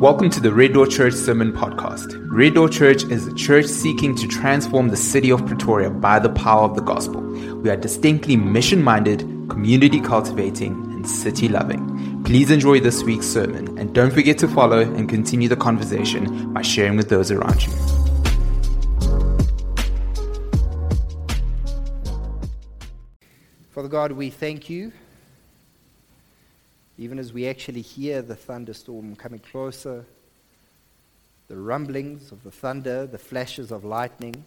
Welcome to the Red Door Church Sermon Podcast. Red Door Church is a church seeking to transform the city of Pretoria by the power of the gospel. We are distinctly mission minded, community cultivating, and city loving. Please enjoy this week's sermon and don't forget to follow and continue the conversation by sharing with those around you. Father God, we thank you even as we actually hear the thunderstorm coming closer, the rumblings of the thunder, the flashes of lightning,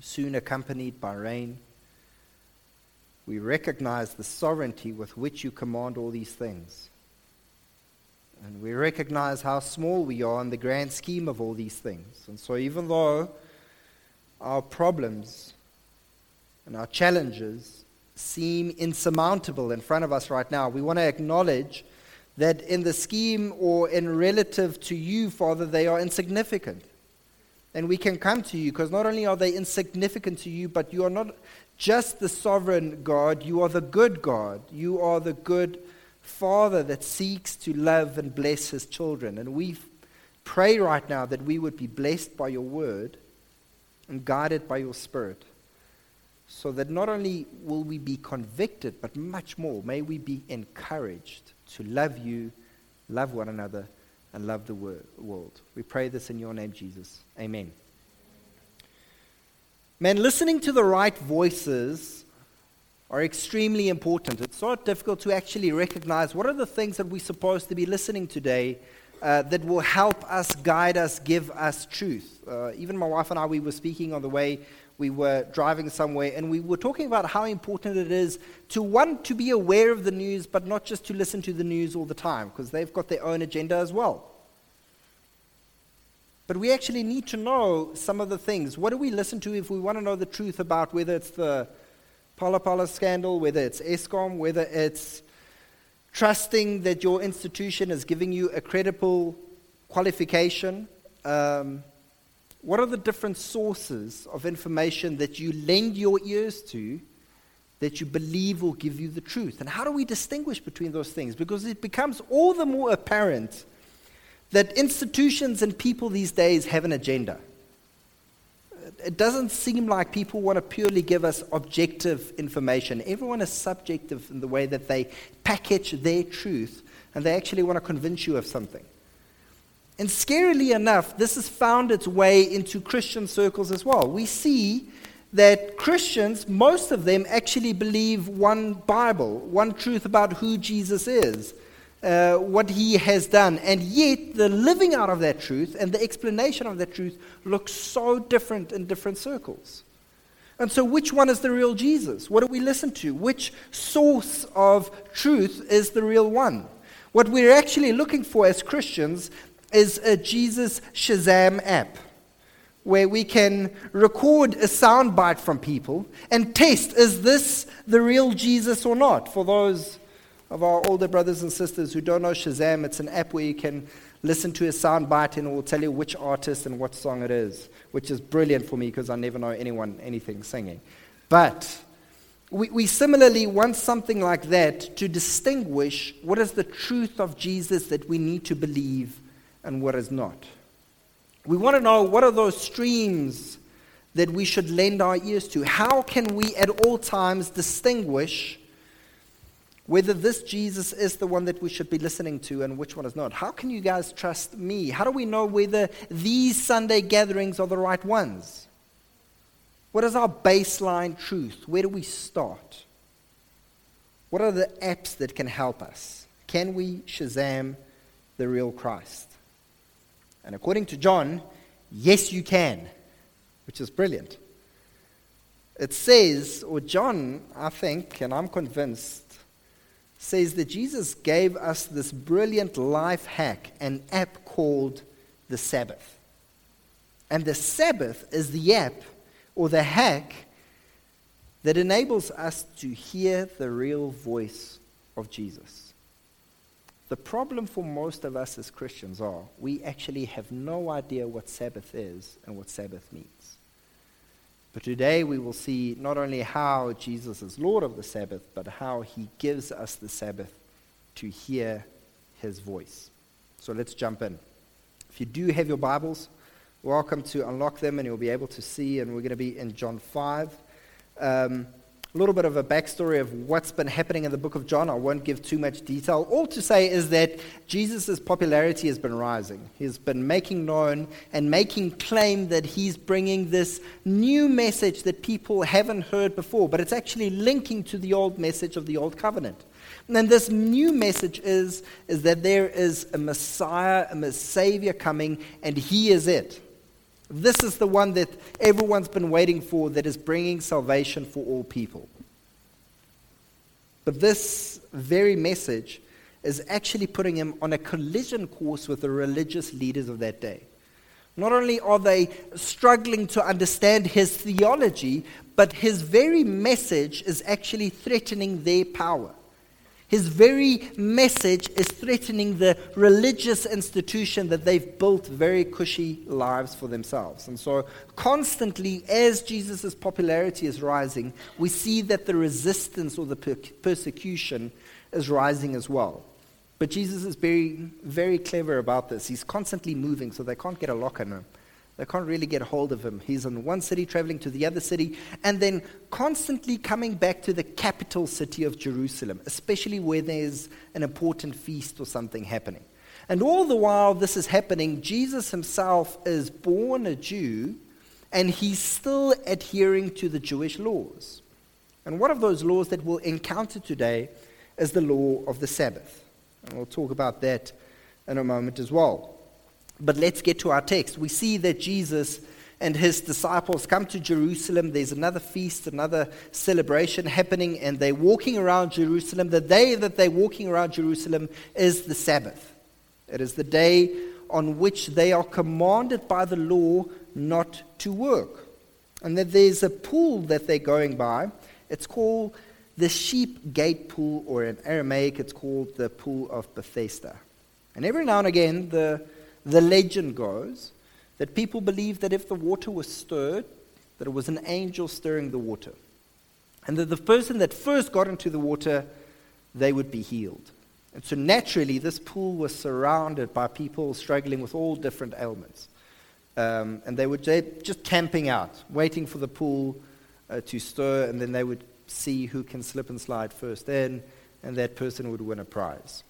soon accompanied by rain, we recognize the sovereignty with which you command all these things. And we recognize how small we are in the grand scheme of all these things. And so, even though our problems and our challenges seem insurmountable in front of us right now. We want to acknowledge that in the scheme or in relative to you, Father, they are insignificant. And we can come to you because not only are they insignificant to you, but you are not just the sovereign God, you are the good God. You are the good Father that seeks to love and bless his children. And we pray right now that we would be blessed by your word and guided by your spirit so that not only will we be convicted, but much more, may we be encouraged to love you, love one another, and love the world. We pray this in your name, Jesus. Amen. Man, listening to the right voices are extremely important. It's not difficult to actually recognize what are the things that we're supposed to be listening today uh, that will help us, guide us, give us truth. Uh, even my wife and I, we were speaking on the way we were driving somewhere and we were talking about how important it is to one to be aware of the news but not just to listen to the news all the time because they've got their own agenda as well. But we actually need to know some of the things. What do we listen to if we want to know the truth about whether it's the Phala Phala scandal whether it's Eskom whether it's trusting that your institution is giving you a credible qualification um, what are the different sources of information that you lend your ears to that you believe will give you the truth? And how do we distinguish between those things? Because it becomes all the more apparent that institutions and people these days have an agenda. It doesn't seem like people want to purely give us objective information. Everyone is subjective in the way that they package their truth, and they actually want to convince you of something. And scarily enough, this has found its way into Christian circles as well. We see that Christians, most of them, actually believe one Bible, one truth about who Jesus is, uh, what he has done. And yet, the living out of that truth and the explanation of that truth looks so different in different circles. And so, which one is the real Jesus? What do we listen to? Which source of truth is the real one? What we're actually looking for as Christians is a Jesus Shazam app where we can record a soundbite from people and test is this the real Jesus or not? For those of our older brothers and sisters who don't know Shazam, it's an app where you can listen to a soundbite and it will tell you which artist and what song it is, which is brilliant for me because I never know anyone anything singing. But we, we similarly want something like that to distinguish what is the truth of Jesus that we need to believe and what is not. We want to know what are those streams that we should lend our ears to. How can we at all times distinguish whether this Jesus is the one that we should be listening to and which one is not? How can you guys trust me? How do we know whether these Sunday gatherings are the right ones? What is our baseline truth? Where do we start? What are the apps that can help us? Can we Shazam the real Christ? And according to John, yes, you can, which is brilliant. It says, or John, I think, and I'm convinced, says that Jesus gave us this brilliant life hack, an app called the Sabbath. And the Sabbath is the app or the hack that enables us to hear the real voice of Jesus. The problem for most of us as Christians are we actually have no idea what Sabbath is and what Sabbath means. But today we will see not only how Jesus is Lord of the Sabbath, but how he gives us the Sabbath to hear his voice. So let's jump in. If you do have your Bibles, welcome to unlock them and you'll be able to see. And we're going to be in John 5. Um, a little bit of a backstory of what's been happening in the book of John. I won't give too much detail. All to say is that Jesus' popularity has been rising. He's been making known and making claim that he's bringing this new message that people haven't heard before, but it's actually linking to the old message of the old covenant. And this new message is, is that there is a Messiah, a Savior coming, and he is it. This is the one that everyone's been waiting for that is bringing salvation for all people. But this very message is actually putting him on a collision course with the religious leaders of that day. Not only are they struggling to understand his theology, but his very message is actually threatening their power. His very message is threatening the religious institution that they've built very cushy lives for themselves. And so, constantly, as Jesus' popularity is rising, we see that the resistance or the per- persecution is rising as well. But Jesus is very, very clever about this. He's constantly moving, so they can't get a lock on him. They can't really get a hold of him. He's in one city, traveling to the other city, and then constantly coming back to the capital city of Jerusalem, especially where there's an important feast or something happening. And all the while this is happening, Jesus himself is born a Jew, and he's still adhering to the Jewish laws. And one of those laws that we'll encounter today is the law of the Sabbath. And we'll talk about that in a moment as well. But let's get to our text. We see that Jesus and his disciples come to Jerusalem. There's another feast, another celebration happening, and they're walking around Jerusalem. The day that they're walking around Jerusalem is the Sabbath. It is the day on which they are commanded by the law not to work. And that there's a pool that they're going by. It's called the Sheep Gate Pool, or in Aramaic, it's called the Pool of Bethesda. And every now and again, the the legend goes that people believed that if the water was stirred, that it was an angel stirring the water. And that the person that first got into the water, they would be healed. And so naturally, this pool was surrounded by people struggling with all different ailments. Um, and they were just camping out, waiting for the pool uh, to stir, and then they would see who can slip and slide first in, and that person would win a prize.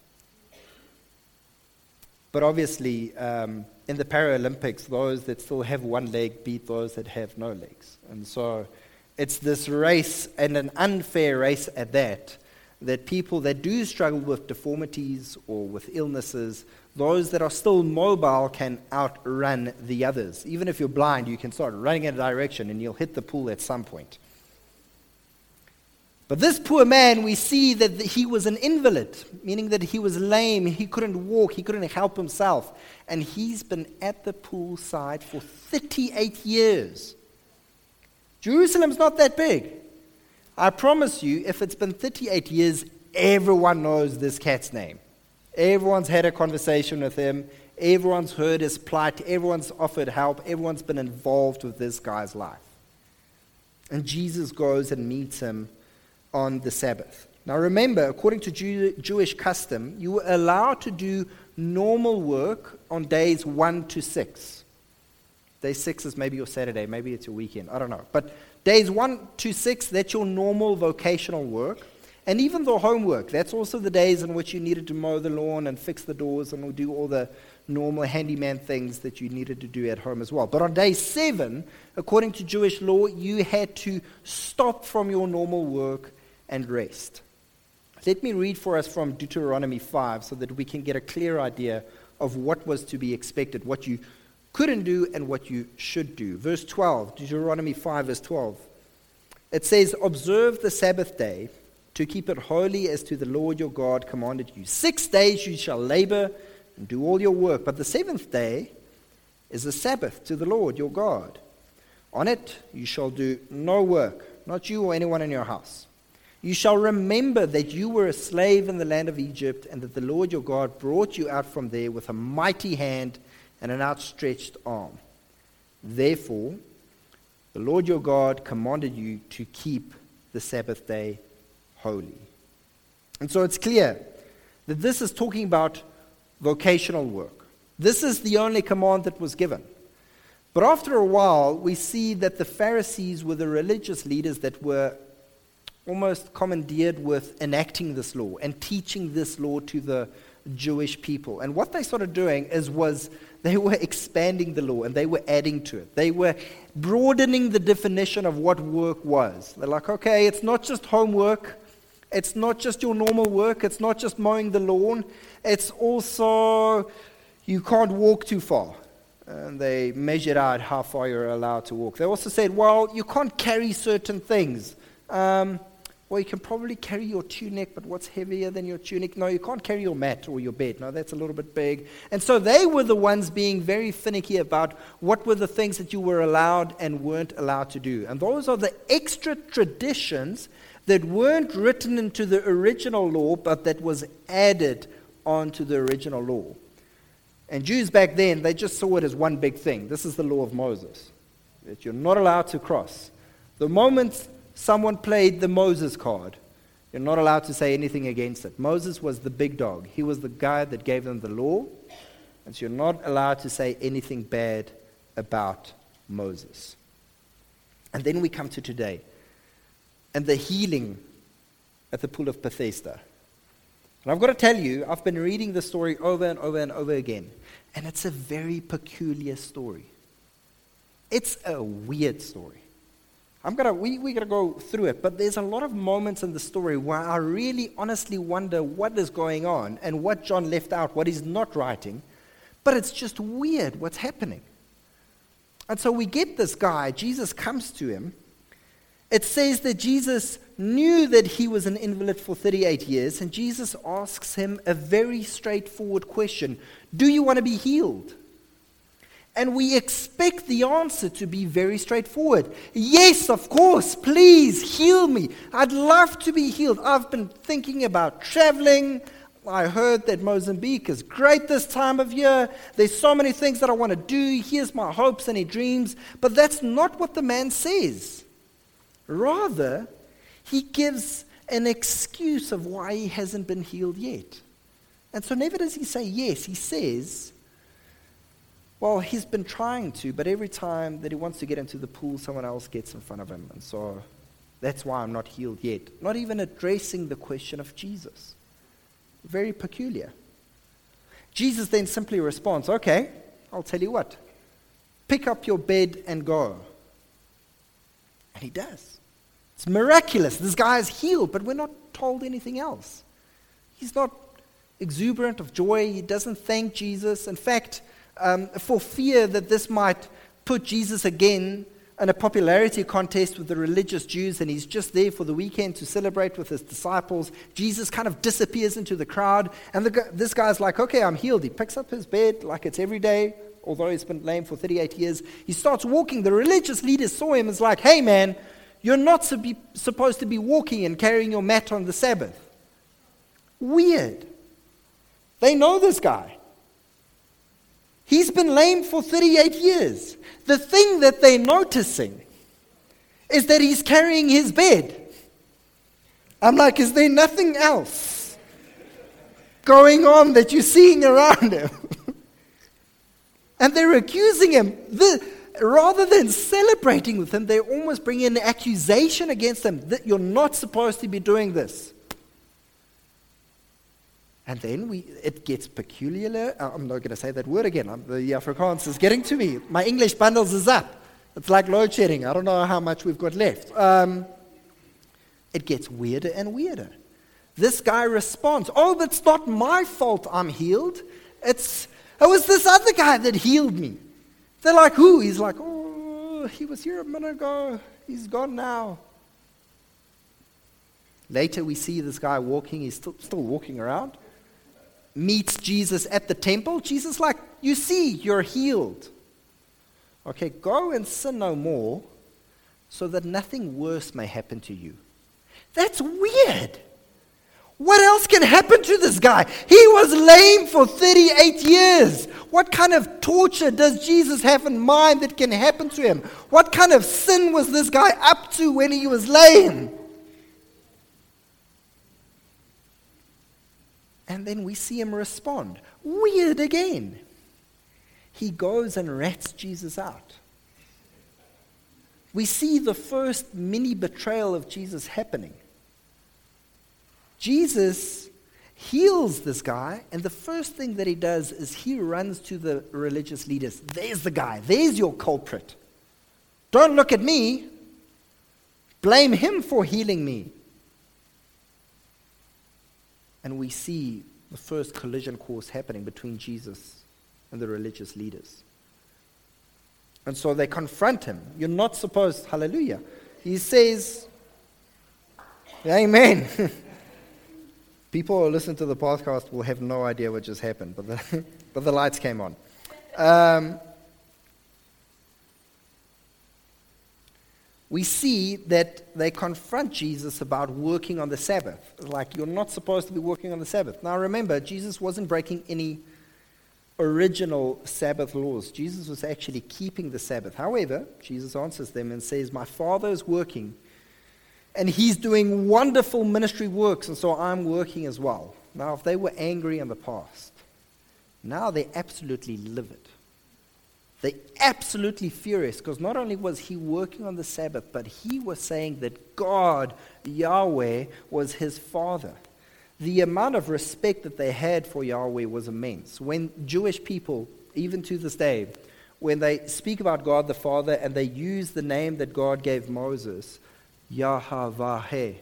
But obviously, um, in the Paralympics, those that still have one leg beat those that have no legs. And so it's this race, and an unfair race at that, that people that do struggle with deformities or with illnesses, those that are still mobile can outrun the others. Even if you're blind, you can start running in a direction and you'll hit the pool at some point. But this poor man, we see that he was an invalid, meaning that he was lame, he couldn't walk, he couldn't help himself. And he's been at the poolside for 38 years. Jerusalem's not that big. I promise you, if it's been 38 years, everyone knows this cat's name. Everyone's had a conversation with him. Everyone's heard his plight. Everyone's offered help. Everyone's been involved with this guy's life. And Jesus goes and meets him on the Sabbath. Now remember, according to Jew- Jewish custom, you were allowed to do normal work on days 1 to 6. Day 6 is maybe your Saturday, maybe it's your weekend, I don't know. But days 1 to 6, that's your normal vocational work. And even the homework, that's also the days in which you needed to mow the lawn and fix the doors and do all the normal handyman things that you needed to do at home as well. But on day seven, according to Jewish law, you had to stop from your normal work and rest. Let me read for us from Deuteronomy 5 so that we can get a clear idea of what was to be expected, what you couldn't do, and what you should do. Verse 12, Deuteronomy 5, verse 12. It says, Observe the Sabbath day to keep it holy as to the Lord your God commanded you. Six days you shall labor and do all your work, but the seventh day is a Sabbath to the Lord your God. On it you shall do no work, not you or anyone in your house. You shall remember that you were a slave in the land of Egypt, and that the Lord your God brought you out from there with a mighty hand and an outstretched arm. Therefore, the Lord your God commanded you to keep the Sabbath day holy. And so it's clear that this is talking about vocational work. This is the only command that was given. But after a while, we see that the Pharisees were the religious leaders that were almost commandeered with enacting this law and teaching this law to the Jewish people. And what they started doing is was they were expanding the law and they were adding to it. They were broadening the definition of what work was. They're like, okay, it's not just homework. It's not just your normal work. It's not just mowing the lawn. It's also you can't walk too far. And they measured out how far you're allowed to walk. They also said, well, you can't carry certain things. Um, well, you can probably carry your tunic, but what's heavier than your tunic? No, you can't carry your mat or your bed. No, that's a little bit big. And so they were the ones being very finicky about what were the things that you were allowed and weren't allowed to do. And those are the extra traditions that weren't written into the original law, but that was added onto the original law. And Jews back then, they just saw it as one big thing. This is the law of Moses, that you're not allowed to cross. The moment someone played the Moses card, you're not allowed to say anything against it. Moses was the big dog. He was the guy that gave them the law. And so you're not allowed to say anything bad about Moses. And then we come to today and the healing at the pool of Bethesda. And I've got to tell you, I've been reading the story over and over and over again, and it's a very peculiar story. It's a weird story. I'm gonna, we, we're going to go through it, but there's a lot of moments in the story where I really honestly wonder what is going on and what John left out, what he's not writing. But it's just weird what's happening. And so we get this guy, Jesus comes to him. It says that Jesus knew that he was an invalid for 38 years, and Jesus asks him a very straightforward question Do you want to be healed? And we expect the answer to be very straightforward. Yes, of course, please heal me. I'd love to be healed. I've been thinking about traveling. I heard that Mozambique is great this time of year. There's so many things that I want to do. Here's my hopes and dreams. But that's not what the man says. Rather, he gives an excuse of why he hasn't been healed yet. And so never does he say yes. He says, well, he's been trying to, but every time that he wants to get into the pool, someone else gets in front of him. And so that's why I'm not healed yet. Not even addressing the question of Jesus. Very peculiar. Jesus then simply responds, Okay, I'll tell you what. Pick up your bed and go. And he does. It's miraculous. This guy is healed, but we're not told anything else. He's not exuberant of joy. He doesn't thank Jesus. In fact, um, for fear that this might put Jesus again in a popularity contest with the religious Jews, and he's just there for the weekend to celebrate with his disciples. Jesus kind of disappears into the crowd, and the, this guy's like, Okay, I'm healed. He picks up his bed like it's every day, although he's been lame for 38 years. He starts walking. The religious leaders saw him and is like, Hey, man, you're not to be, supposed to be walking and carrying your mat on the Sabbath. Weird. They know this guy. He's been lame for 38 years. The thing that they're noticing is that he's carrying his bed. I'm like, is there nothing else going on that you're seeing around him? and they're accusing him. The, rather than celebrating with him, they're almost bringing an accusation against him that you're not supposed to be doing this. And then we, it gets peculiar. Uh, I'm not going to say that word again. I'm, the Afrikaans is getting to me. My English bundles is up. It's like load shedding. I don't know how much we've got left. Um, it gets weirder and weirder. This guy responds, Oh, it's not my fault I'm healed. It's, it was this other guy that healed me. They're like, Who? He's like, Oh, he was here a minute ago. He's gone now. Later, we see this guy walking. He's still, still walking around meets Jesus at the temple, Jesus like, you see, you're healed. Okay, go and sin no more so that nothing worse may happen to you. That's weird. What else can happen to this guy? He was lame for 38 years. What kind of torture does Jesus have in mind that can happen to him? What kind of sin was this guy up to when he was lame? And then we see him respond. Weird again. He goes and rats Jesus out. We see the first mini betrayal of Jesus happening. Jesus heals this guy, and the first thing that he does is he runs to the religious leaders. There's the guy, there's your culprit. Don't look at me, blame him for healing me. And we see the first collision course happening between Jesus and the religious leaders. And so they confront him. You're not supposed, hallelujah. He says, Amen. People who listen to the podcast will have no idea what just happened, but the, but the lights came on. Um, we see that they confront Jesus about working on the Sabbath. Like, you're not supposed to be working on the Sabbath. Now, remember, Jesus wasn't breaking any original Sabbath laws. Jesus was actually keeping the Sabbath. However, Jesus answers them and says, My Father is working and he's doing wonderful ministry works, and so I'm working as well. Now, if they were angry in the past, now they're absolutely livid. They're absolutely furious because not only was he working on the Sabbath, but he was saying that God, Yahweh, was his father. The amount of respect that they had for Yahweh was immense. When Jewish people, even to this day, when they speak about God the Father and they use the name that God gave Moses, Yahweh.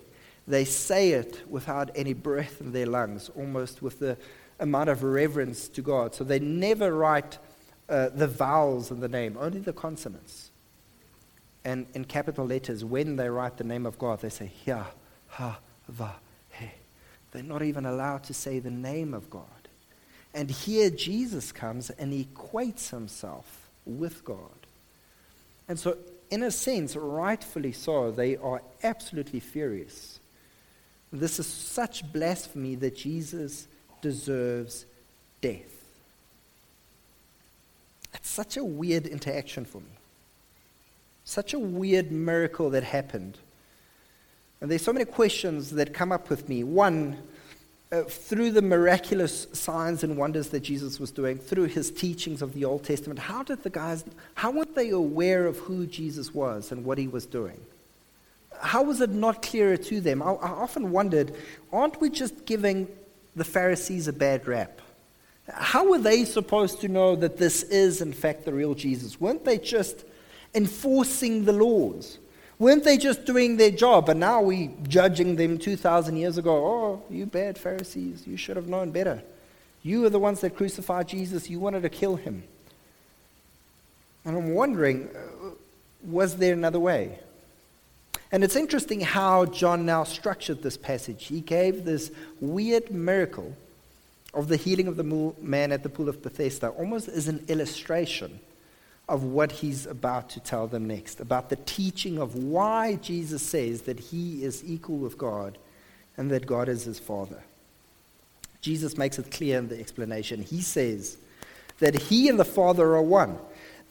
They say it without any breath in their lungs, almost with the amount of reverence to God. So they never write uh, the vowels in the name, only the consonants. And in capital letters, when they write the name of God, they say Yah, Ha, Va, He. They're not even allowed to say the name of God. And here Jesus comes and equates himself with God. And so in a sense, rightfully so, they are absolutely furious. This is such blasphemy that Jesus deserves death. It's such a weird interaction for me. Such a weird miracle that happened. And there's so many questions that come up with me. One, uh, through the miraculous signs and wonders that Jesus was doing, through his teachings of the Old Testament, how did the guys, how weren't they aware of who Jesus was and what he was doing? How was it not clearer to them? I, I often wondered, aren't we just giving the Pharisees a bad rap? How were they supposed to know that this is, in fact, the real Jesus? Weren't they just enforcing the laws? Weren't they just doing their job? And now we judging them 2,000 years ago. Oh, you bad Pharisees. You should have known better. You are the ones that crucified Jesus. You wanted to kill him. And I'm wondering, uh, was there another way? And it's interesting how John now structured this passage. He gave this weird miracle of the healing of the man at the pool of Bethesda almost is an illustration of what he's about to tell them next, about the teaching of why Jesus says that he is equal with God and that God is his Father. Jesus makes it clear in the explanation. He says that he and the Father are one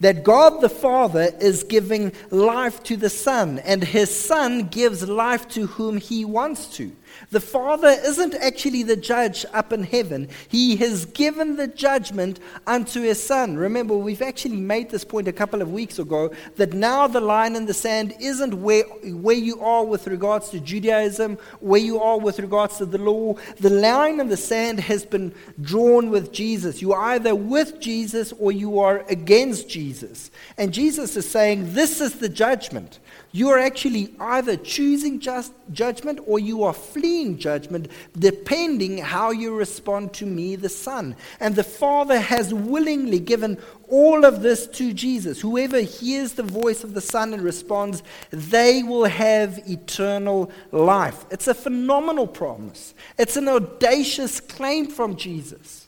that God the Father is giving life to the Son, and his Son gives life to whom he wants to. The Father isn't actually the judge up in heaven. He has given the judgment unto His Son. Remember, we've actually made this point a couple of weeks ago that now the line in the sand isn't where, where you are with regards to Judaism, where you are with regards to the law. The line in the sand has been drawn with Jesus. You are either with Jesus or you are against Jesus. And Jesus is saying, This is the judgment. You are actually either choosing just judgment or you are fleeing judgment, depending how you respond to me, the Son. And the Father has willingly given all of this to Jesus. Whoever hears the voice of the Son and responds, they will have eternal life. It's a phenomenal promise, it's an audacious claim from Jesus.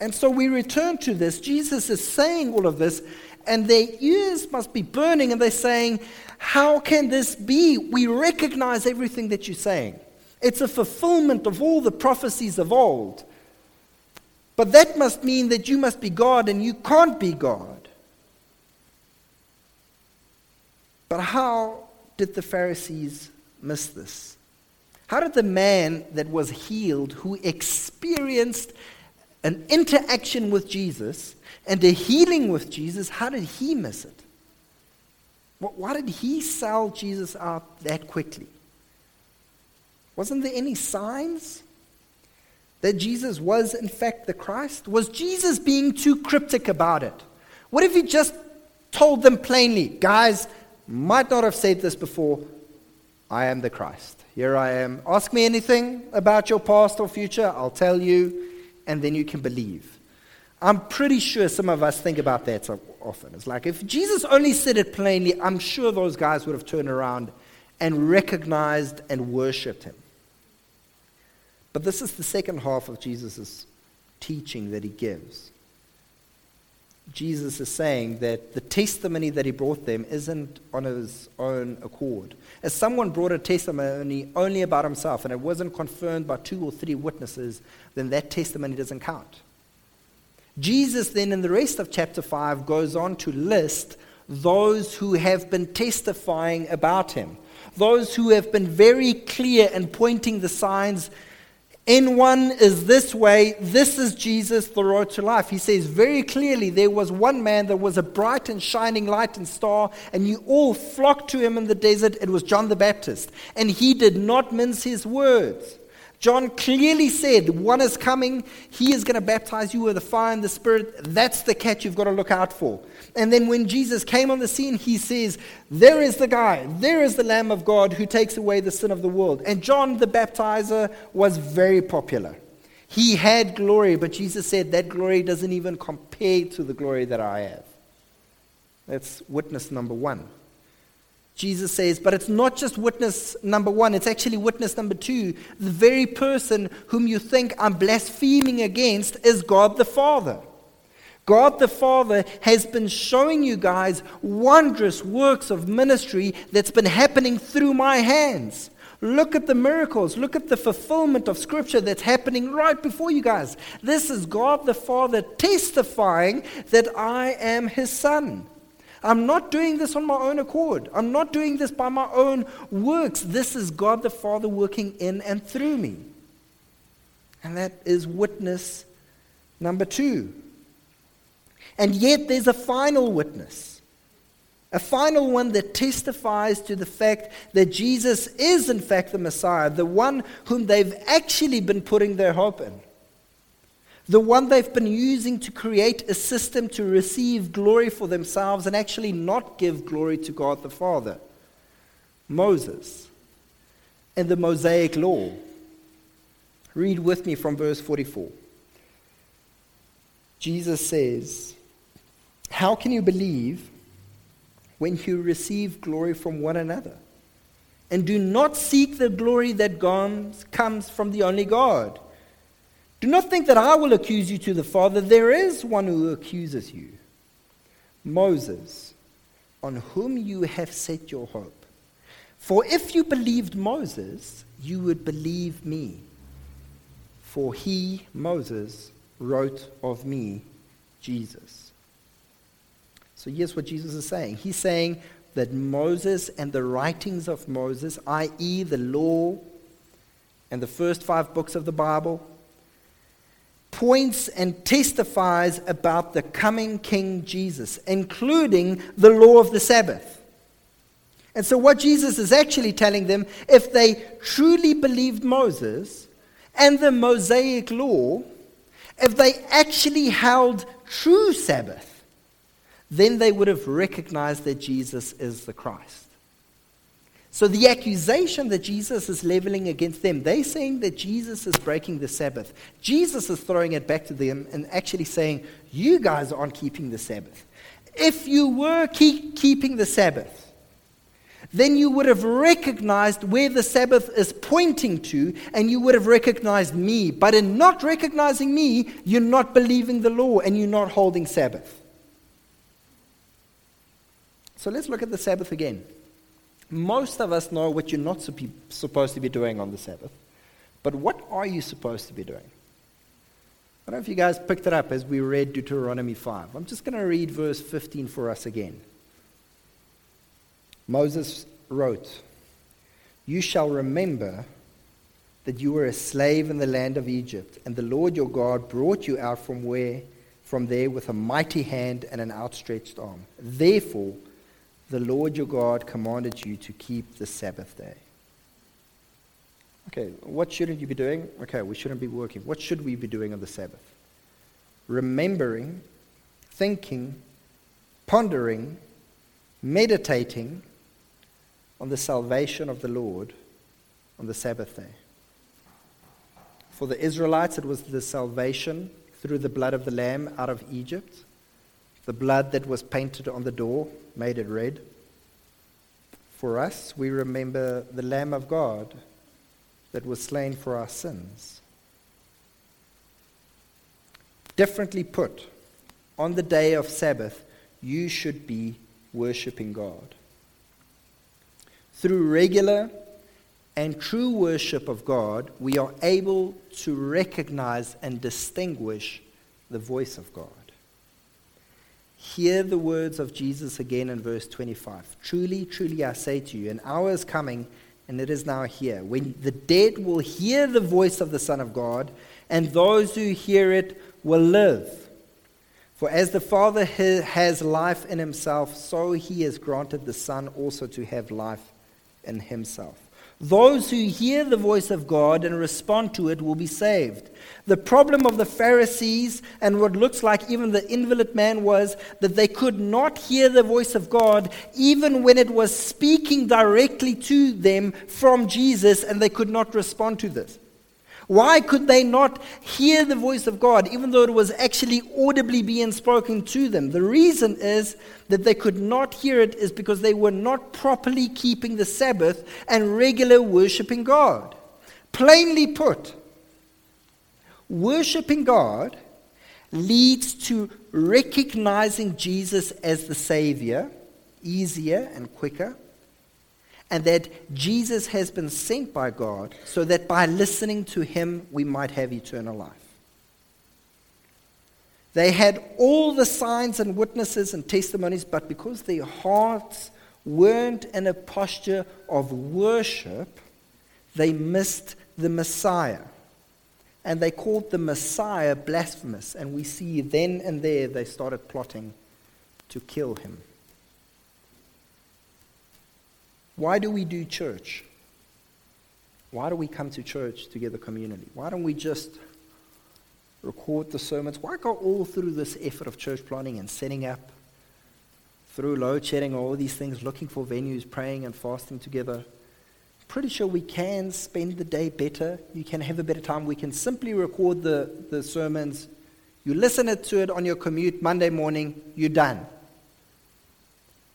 And so we return to this. Jesus is saying all of this and their ears must be burning, and they're saying, How can this be? We recognize everything that you're saying. It's a fulfillment of all the prophecies of old. But that must mean that you must be God and you can't be God. But how did the Pharisees miss this? How did the man that was healed, who experienced an interaction with Jesus and a healing with Jesus, how did he miss it? Why did he sell Jesus out that quickly? Wasn't there any signs that Jesus was, in fact, the Christ? Was Jesus being too cryptic about it? What if he just told them plainly, guys, might not have said this before, I am the Christ. Here I am. Ask me anything about your past or future, I'll tell you, and then you can believe. I'm pretty sure some of us think about that so often. It's like if Jesus only said it plainly, I'm sure those guys would have turned around and recognized and worshiped him. But this is the second half of Jesus' teaching that he gives. Jesus is saying that the testimony that he brought them isn't on his own accord. As someone brought a testimony only about himself and it wasn't confirmed by two or three witnesses, then that testimony doesn't count. Jesus, then, in the rest of chapter 5, goes on to list those who have been testifying about him, those who have been very clear and pointing the signs in one is this way. This is Jesus, the road to life. He says very clearly there was one man that was a bright and shining light and star, and you all flocked to him in the desert. It was John the Baptist. And he did not mince his words. John clearly said, One is coming. He is going to baptize you with the fire and the Spirit. That's the catch you've got to look out for. And then when Jesus came on the scene, he says, There is the guy. There is the Lamb of God who takes away the sin of the world. And John the baptizer was very popular. He had glory, but Jesus said, That glory doesn't even compare to the glory that I have. That's witness number one. Jesus says, but it's not just witness number one, it's actually witness number two. The very person whom you think I'm blaspheming against is God the Father. God the Father has been showing you guys wondrous works of ministry that's been happening through my hands. Look at the miracles. Look at the fulfillment of Scripture that's happening right before you guys. This is God the Father testifying that I am His Son. I'm not doing this on my own accord. I'm not doing this by my own works. This is God the Father working in and through me. And that is witness number two. And yet there's a final witness, a final one that testifies to the fact that Jesus is, in fact, the Messiah, the one whom they've actually been putting their hope in the one they've been using to create a system to receive glory for themselves and actually not give glory to God the Father. Moses and the Mosaic law. Read with me from verse 44. Jesus says, How can you believe when you receive glory from one another? And do not seek the glory that comes from the only God. Do not think that I will accuse you to the Father. There is one who accuses you Moses, on whom you have set your hope. For if you believed Moses, you would believe me. For he, Moses, wrote of me, Jesus. So here's what Jesus is saying. He's saying that Moses and the writings of Moses, i.e., the law and the first five books of the Bible, points and testifies about the coming King Jesus, including the law of the Sabbath. And so, what Jesus is actually telling them, if they truly believed Moses and the Mosaic law, if they actually held true Sabbath, then they would have recognized that Jesus is the Christ. So the accusation that Jesus is leveling against them, they're saying that Jesus is breaking the Sabbath. Jesus is throwing it back to them and actually saying, You guys aren't keeping the Sabbath. If you were keep keeping the Sabbath, then you would have recognized where the Sabbath is pointing to, and you would have recognized me. But in not recognizing me, you're not believing the law and you're not holding Sabbath. So let's look at the Sabbath again. Most of us know what you're not supposed to be doing on the Sabbath. But what are you supposed to be doing? I don't know if you guys picked it up as we read Deuteronomy 5. I'm just going to read verse 15 for us again. Moses wrote, You shall remember that you were a slave in the land of Egypt, and the Lord your God brought you out from where from there with a mighty hand and an outstretched arm. Therefore, the Lord your God commanded you to keep the Sabbath day. Okay, what shouldn't you be doing? Okay, we shouldn't be working. What should we be doing on the Sabbath? Remembering, thinking, pondering, meditating on the salvation of the Lord on the Sabbath day. For the Israelites, it was the salvation through the blood of the Lamb out of Egypt. The blood that was painted on the door made it red. For us, we remember the Lamb of God that was slain for our sins. Differently put, on the day of Sabbath, you should be worshiping God. Through regular and true worship of God, we are able to recognize and distinguish the voice of God. Hear the words of Jesus again in verse 25. Truly, truly, I say to you, an hour is coming, and it is now here, when the dead will hear the voice of the Son of God, and those who hear it will live. For as the Father has life in himself, so he has granted the Son also to have life in himself. Those who hear the voice of God and respond to it will be saved. The problem of the Pharisees and what looks like even the invalid man was that they could not hear the voice of God even when it was speaking directly to them from Jesus, and they could not respond to this. Why could they not hear the voice of God, even though it was actually audibly being spoken to them? The reason is that they could not hear it is because they were not properly keeping the Sabbath and regular worshiping God. Plainly put, worshiping God leads to recognizing Jesus as the Savior easier and quicker and that Jesus has been sent by God so that by listening to him we might have eternal life. They had all the signs and witnesses and testimonies, but because their hearts weren't in a posture of worship, they missed the Messiah. And they called the Messiah blasphemous. And we see then and there they started plotting to kill him. Why do we do church? Why do we come to church together, community? Why don't we just record the sermons? Why go all through this effort of church planning and setting up, through load shedding, all these things, looking for venues, praying and fasting together? Pretty sure we can spend the day better. You can have a better time. We can simply record the, the sermons. You listen to it on your commute Monday morning, you're done.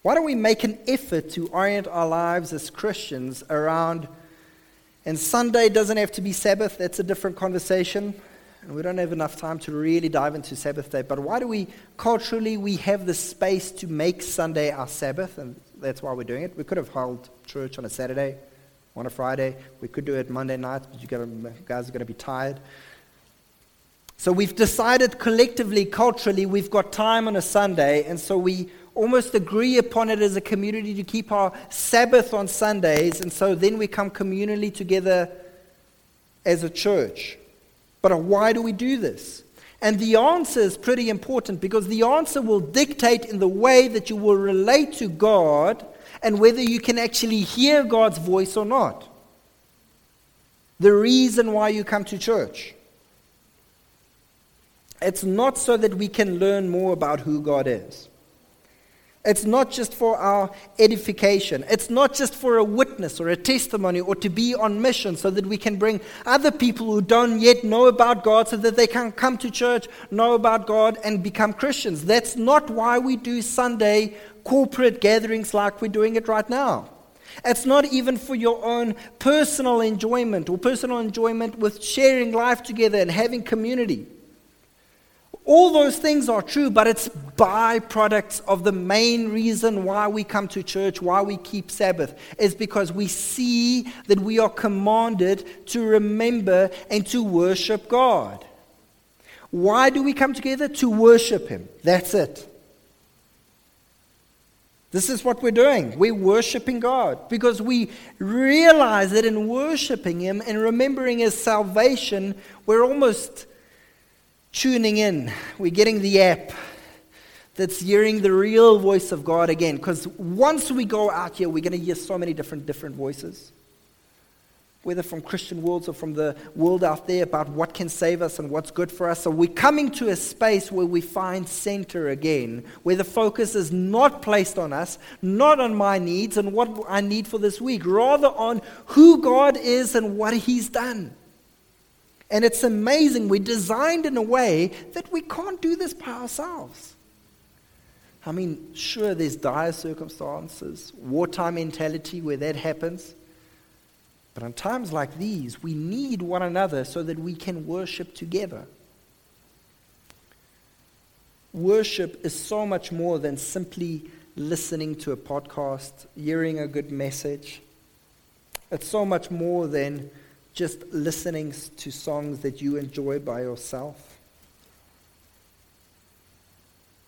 Why don't we make an effort to orient our lives as Christians around, and Sunday doesn't have to be Sabbath, that's a different conversation. And we don't have enough time to really dive into Sabbath day. But why do we, culturally, we have the space to make Sunday our Sabbath? And that's why we're doing it. We could have held church on a Saturday, on a Friday. We could do it Monday night, but you guys are going to be tired. So we've decided collectively, culturally, we've got time on a Sunday, and so we almost agree upon it as a community to keep our Sabbath on Sundays, and so then we come communally together as a church. But uh, why do we do this? And the answer is pretty important because the answer will dictate in the way that you will relate to God and whether you can actually hear God's voice or not. The reason why you come to church. It's not so that we can learn more about who God is. It's not just for our edification. It's not just for a witness or a testimony or to be on mission so that we can bring other people who don't yet know about God so that they can come to church, know about God, and become Christians. That's not why we do Sunday corporate gatherings like we're doing it right now. It's not even for your own personal enjoyment or personal enjoyment with sharing life together and having community. All those things are true, but it's byproducts of the main reason why we come to church, why we keep Sabbath, is because we see that we are commanded to remember and to worship God. Why do we come together? To worship Him. That's it. This is what we're doing. We're worshiping God because we realize that in worshiping Him and remembering His salvation, we're almost tuning in. We're getting the app that's hearing the real voice of God again. Because once we go out here, we're going to hear so many different different voices whether from Christian worlds or from the world out there, about what can save us and what's good for us. So we're coming to a space where we find center again, where the focus is not placed on us, not on my needs and what I need for this week, rather on who God is and what He's done. And it's amazing. We're designed in a way that we can't do this by ourselves. I mean, sure, there's dire circumstances, wartime mentality where that happens. But in times like these, we need one another so that we can worship together. Worship is so much more than simply listening to a podcast, hearing a good message. It's so much more than just listening to songs that you enjoy by yourself.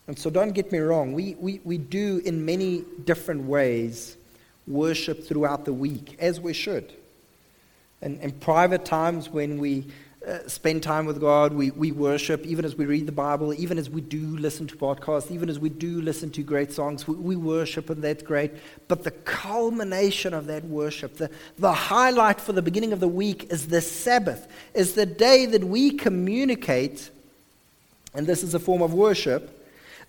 And so don't get me wrong, we, we, we do in many different ways worship throughout the week, as we should. And in private times when we uh, spend time with God, we, we worship, even as we read the Bible, even as we do listen to podcasts, even as we do listen to great songs, we, we worship, and that's great. But the culmination of that worship, the, the highlight for the beginning of the week is the Sabbath, is the day that we communicate, and this is a form of worship,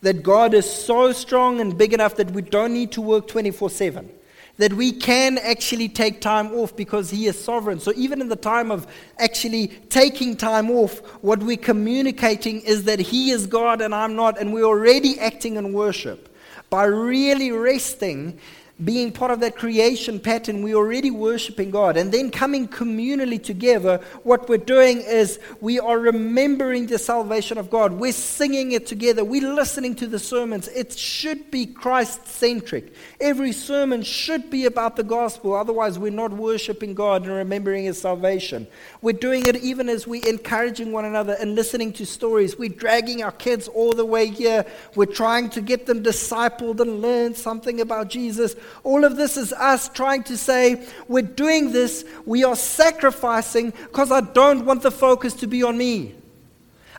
that God is so strong and big enough that we don't need to work 24 7 that we can actually take time off because He is sovereign. So, even in the time of actually taking time off, what we're communicating is that He is God and I'm not, and we're already acting in worship. By really resting being part of that creation pattern, we're already worshiping God. And then coming communally together, what we're doing is we are remembering the salvation of God. We're singing it together. We're listening to the sermons. It should be Christ centric. Every sermon should be about the gospel. Otherwise, we're not worshiping God and remembering His salvation. We're doing it even as we're encouraging one another and listening to stories. We're dragging our kids all the way here. We're trying to get them discipled and learn something about Jesus. All of this is us trying to say, we're doing this, we are sacrificing because I don't want the focus to be on me.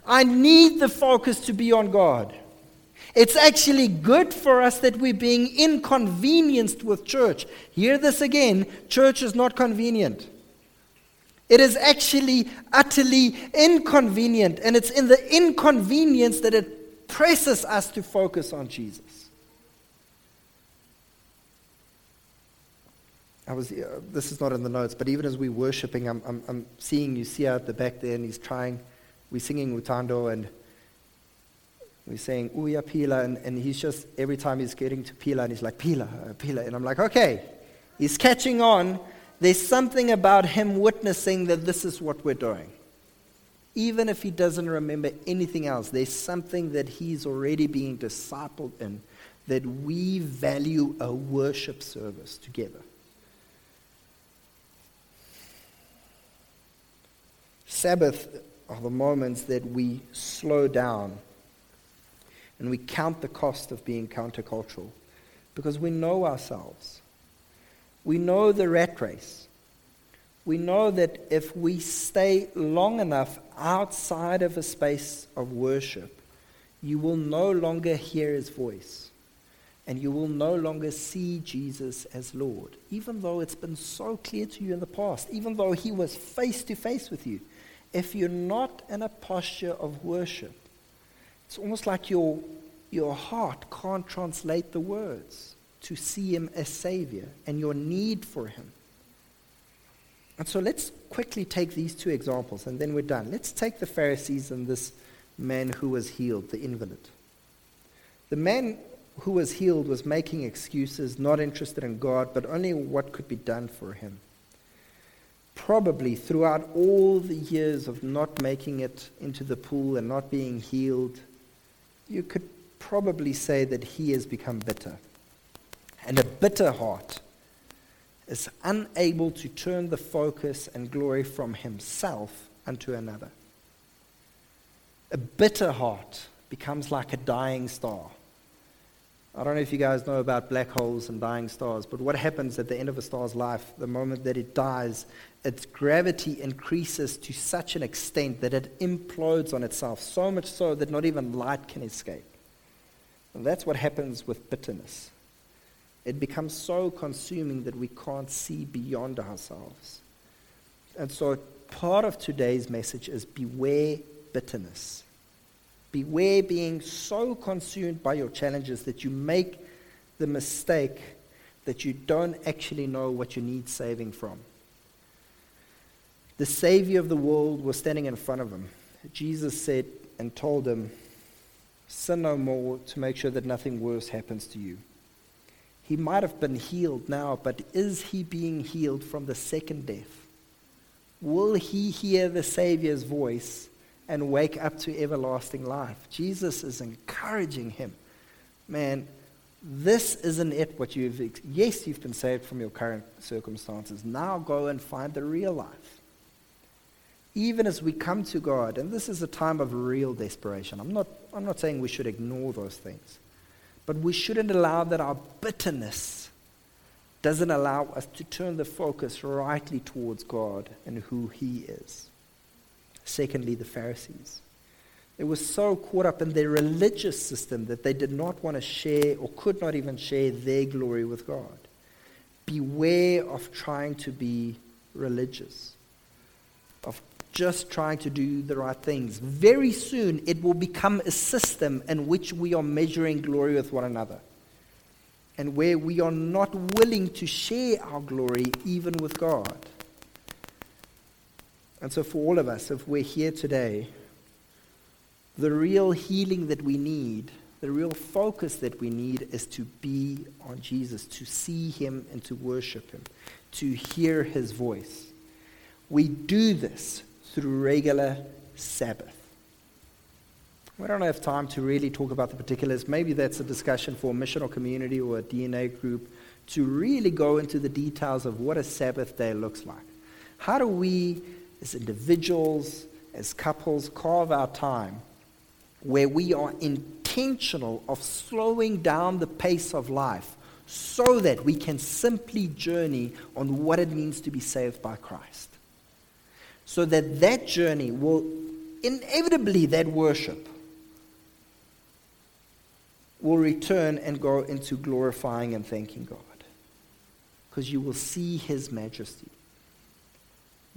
I need the focus to be on God. It's actually good for us that we're being inconvenienced with church. Hear this again church is not convenient. It is actually utterly inconvenient, and it's in the inconvenience that it presses us to focus on Jesus. I was, uh, this is not in the notes, but even as we're worshiping, I'm, I'm, I'm seeing Usia at the back there, and he's trying, we're singing Utando, and we're saying Uya Pila, and, and he's just, every time he's getting to Pila, and he's like, Pila, uh, Pila. And I'm like, okay, he's catching on. There's something about him witnessing that this is what we're doing. Even if he doesn't remember anything else, there's something that he's already being discipled in that we value a worship service together. Sabbath are the moments that we slow down and we count the cost of being countercultural because we know ourselves. We know the rat race. We know that if we stay long enough outside of a space of worship, you will no longer hear his voice and you will no longer see Jesus as Lord, even though it's been so clear to you in the past, even though he was face to face with you if you're not in a posture of worship, it's almost like your, your heart can't translate the words to see him as Savior and your need for him. And so let's quickly take these two examples and then we're done. Let's take the Pharisees and this man who was healed, the invalid. The man who was healed was making excuses, not interested in God, but only what could be done for him probably throughout all the years of not making it into the pool and not being healed, you could probably say that he has become bitter. And a bitter heart is unable to turn the focus and glory from himself unto another. A bitter heart becomes like a dying star. I don't know if you guys know about black holes and dying stars, but what happens at the end of a star's life, the moment that it dies, its gravity increases to such an extent that it implodes on itself, so much so that not even light can escape. And that's what happens with bitterness. It becomes so consuming that we can't see beyond ourselves. And so, part of today's message is beware bitterness. Beware being so consumed by your challenges that you make the mistake that you don't actually know what you need saving from. The Savior of the world was standing in front of him. Jesus said and told him, Sin no more to make sure that nothing worse happens to you. He might have been healed now, but is he being healed from the second death? Will he hear the Savior's voice and wake up to everlasting life. Jesus is encouraging him. Man, this isn't it what you've, yes, you've been saved from your current circumstances. Now go and find the real life. Even as we come to God, and this is a time of real desperation. I'm not, I'm not saying we should ignore those things, but we shouldn't allow that our bitterness doesn't allow us to turn the focus rightly towards God and who He is. Secondly, the Pharisees. They were so caught up in their religious system that they did not want to share or could not even share their glory with God. Beware of trying to be religious, of just trying to do the right things. Very soon, it will become a system in which we are measuring glory with one another and where we are not willing to share our glory even with God. And so, for all of us, if we're here today, the real healing that we need, the real focus that we need is to be on Jesus, to see him and to worship him, to hear his voice. We do this through regular Sabbath. We don't have time to really talk about the particulars. Maybe that's a discussion for a missional community or a DNA group to really go into the details of what a Sabbath day looks like. How do we as individuals, as couples, carve our time where we are intentional of slowing down the pace of life so that we can simply journey on what it means to be saved by Christ. So that that journey will inevitably, that worship will return and go into glorifying and thanking God. Because you will see His majesty.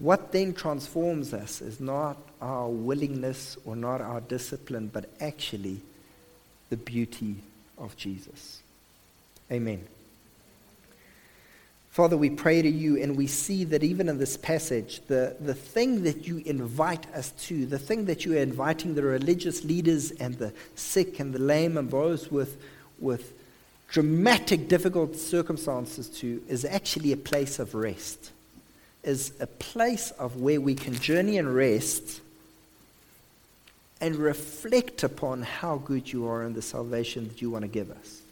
What then transforms us is not our willingness or not our discipline, but actually the beauty of Jesus. Amen. Father, we pray to you and we see that even in this passage, the, the thing that you invite us to, the thing that you are inviting the religious leaders and the sick and the lame and those with, with dramatic, difficult circumstances to, is actually a place of rest is a place of where we can journey and rest and reflect upon how good you are and the salvation that you want to give us.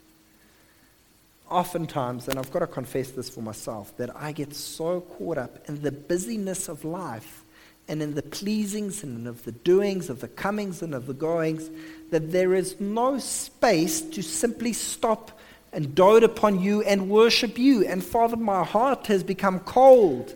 Oftentimes, and I've got to confess this for myself, that I get so caught up in the busyness of life and in the pleasings and of the doings, of the comings and of the goings, that there is no space to simply stop and dote upon you and worship you. And Father, my heart has become cold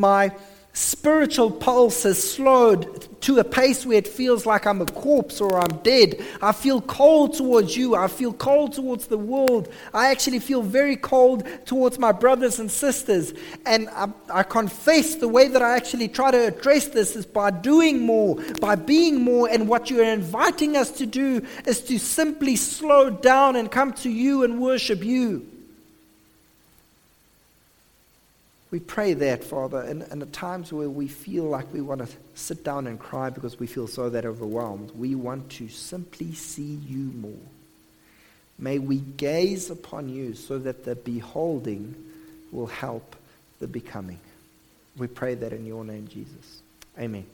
my spiritual pulse has slowed to a pace where it feels like I'm a corpse or I'm dead. I feel cold towards you. I feel cold towards the world. I actually feel very cold towards my brothers and sisters. And I, I confess the way that I actually try to address this is by doing more, by being more. And what you're inviting us to do is to simply slow down and come to you and worship you. We pray that, Father, and, and at times where we feel like we want to sit down and cry because we feel so that overwhelmed, we want to simply see you more. May we gaze upon you so that the beholding will help the becoming. We pray that in your name, Jesus. Amen.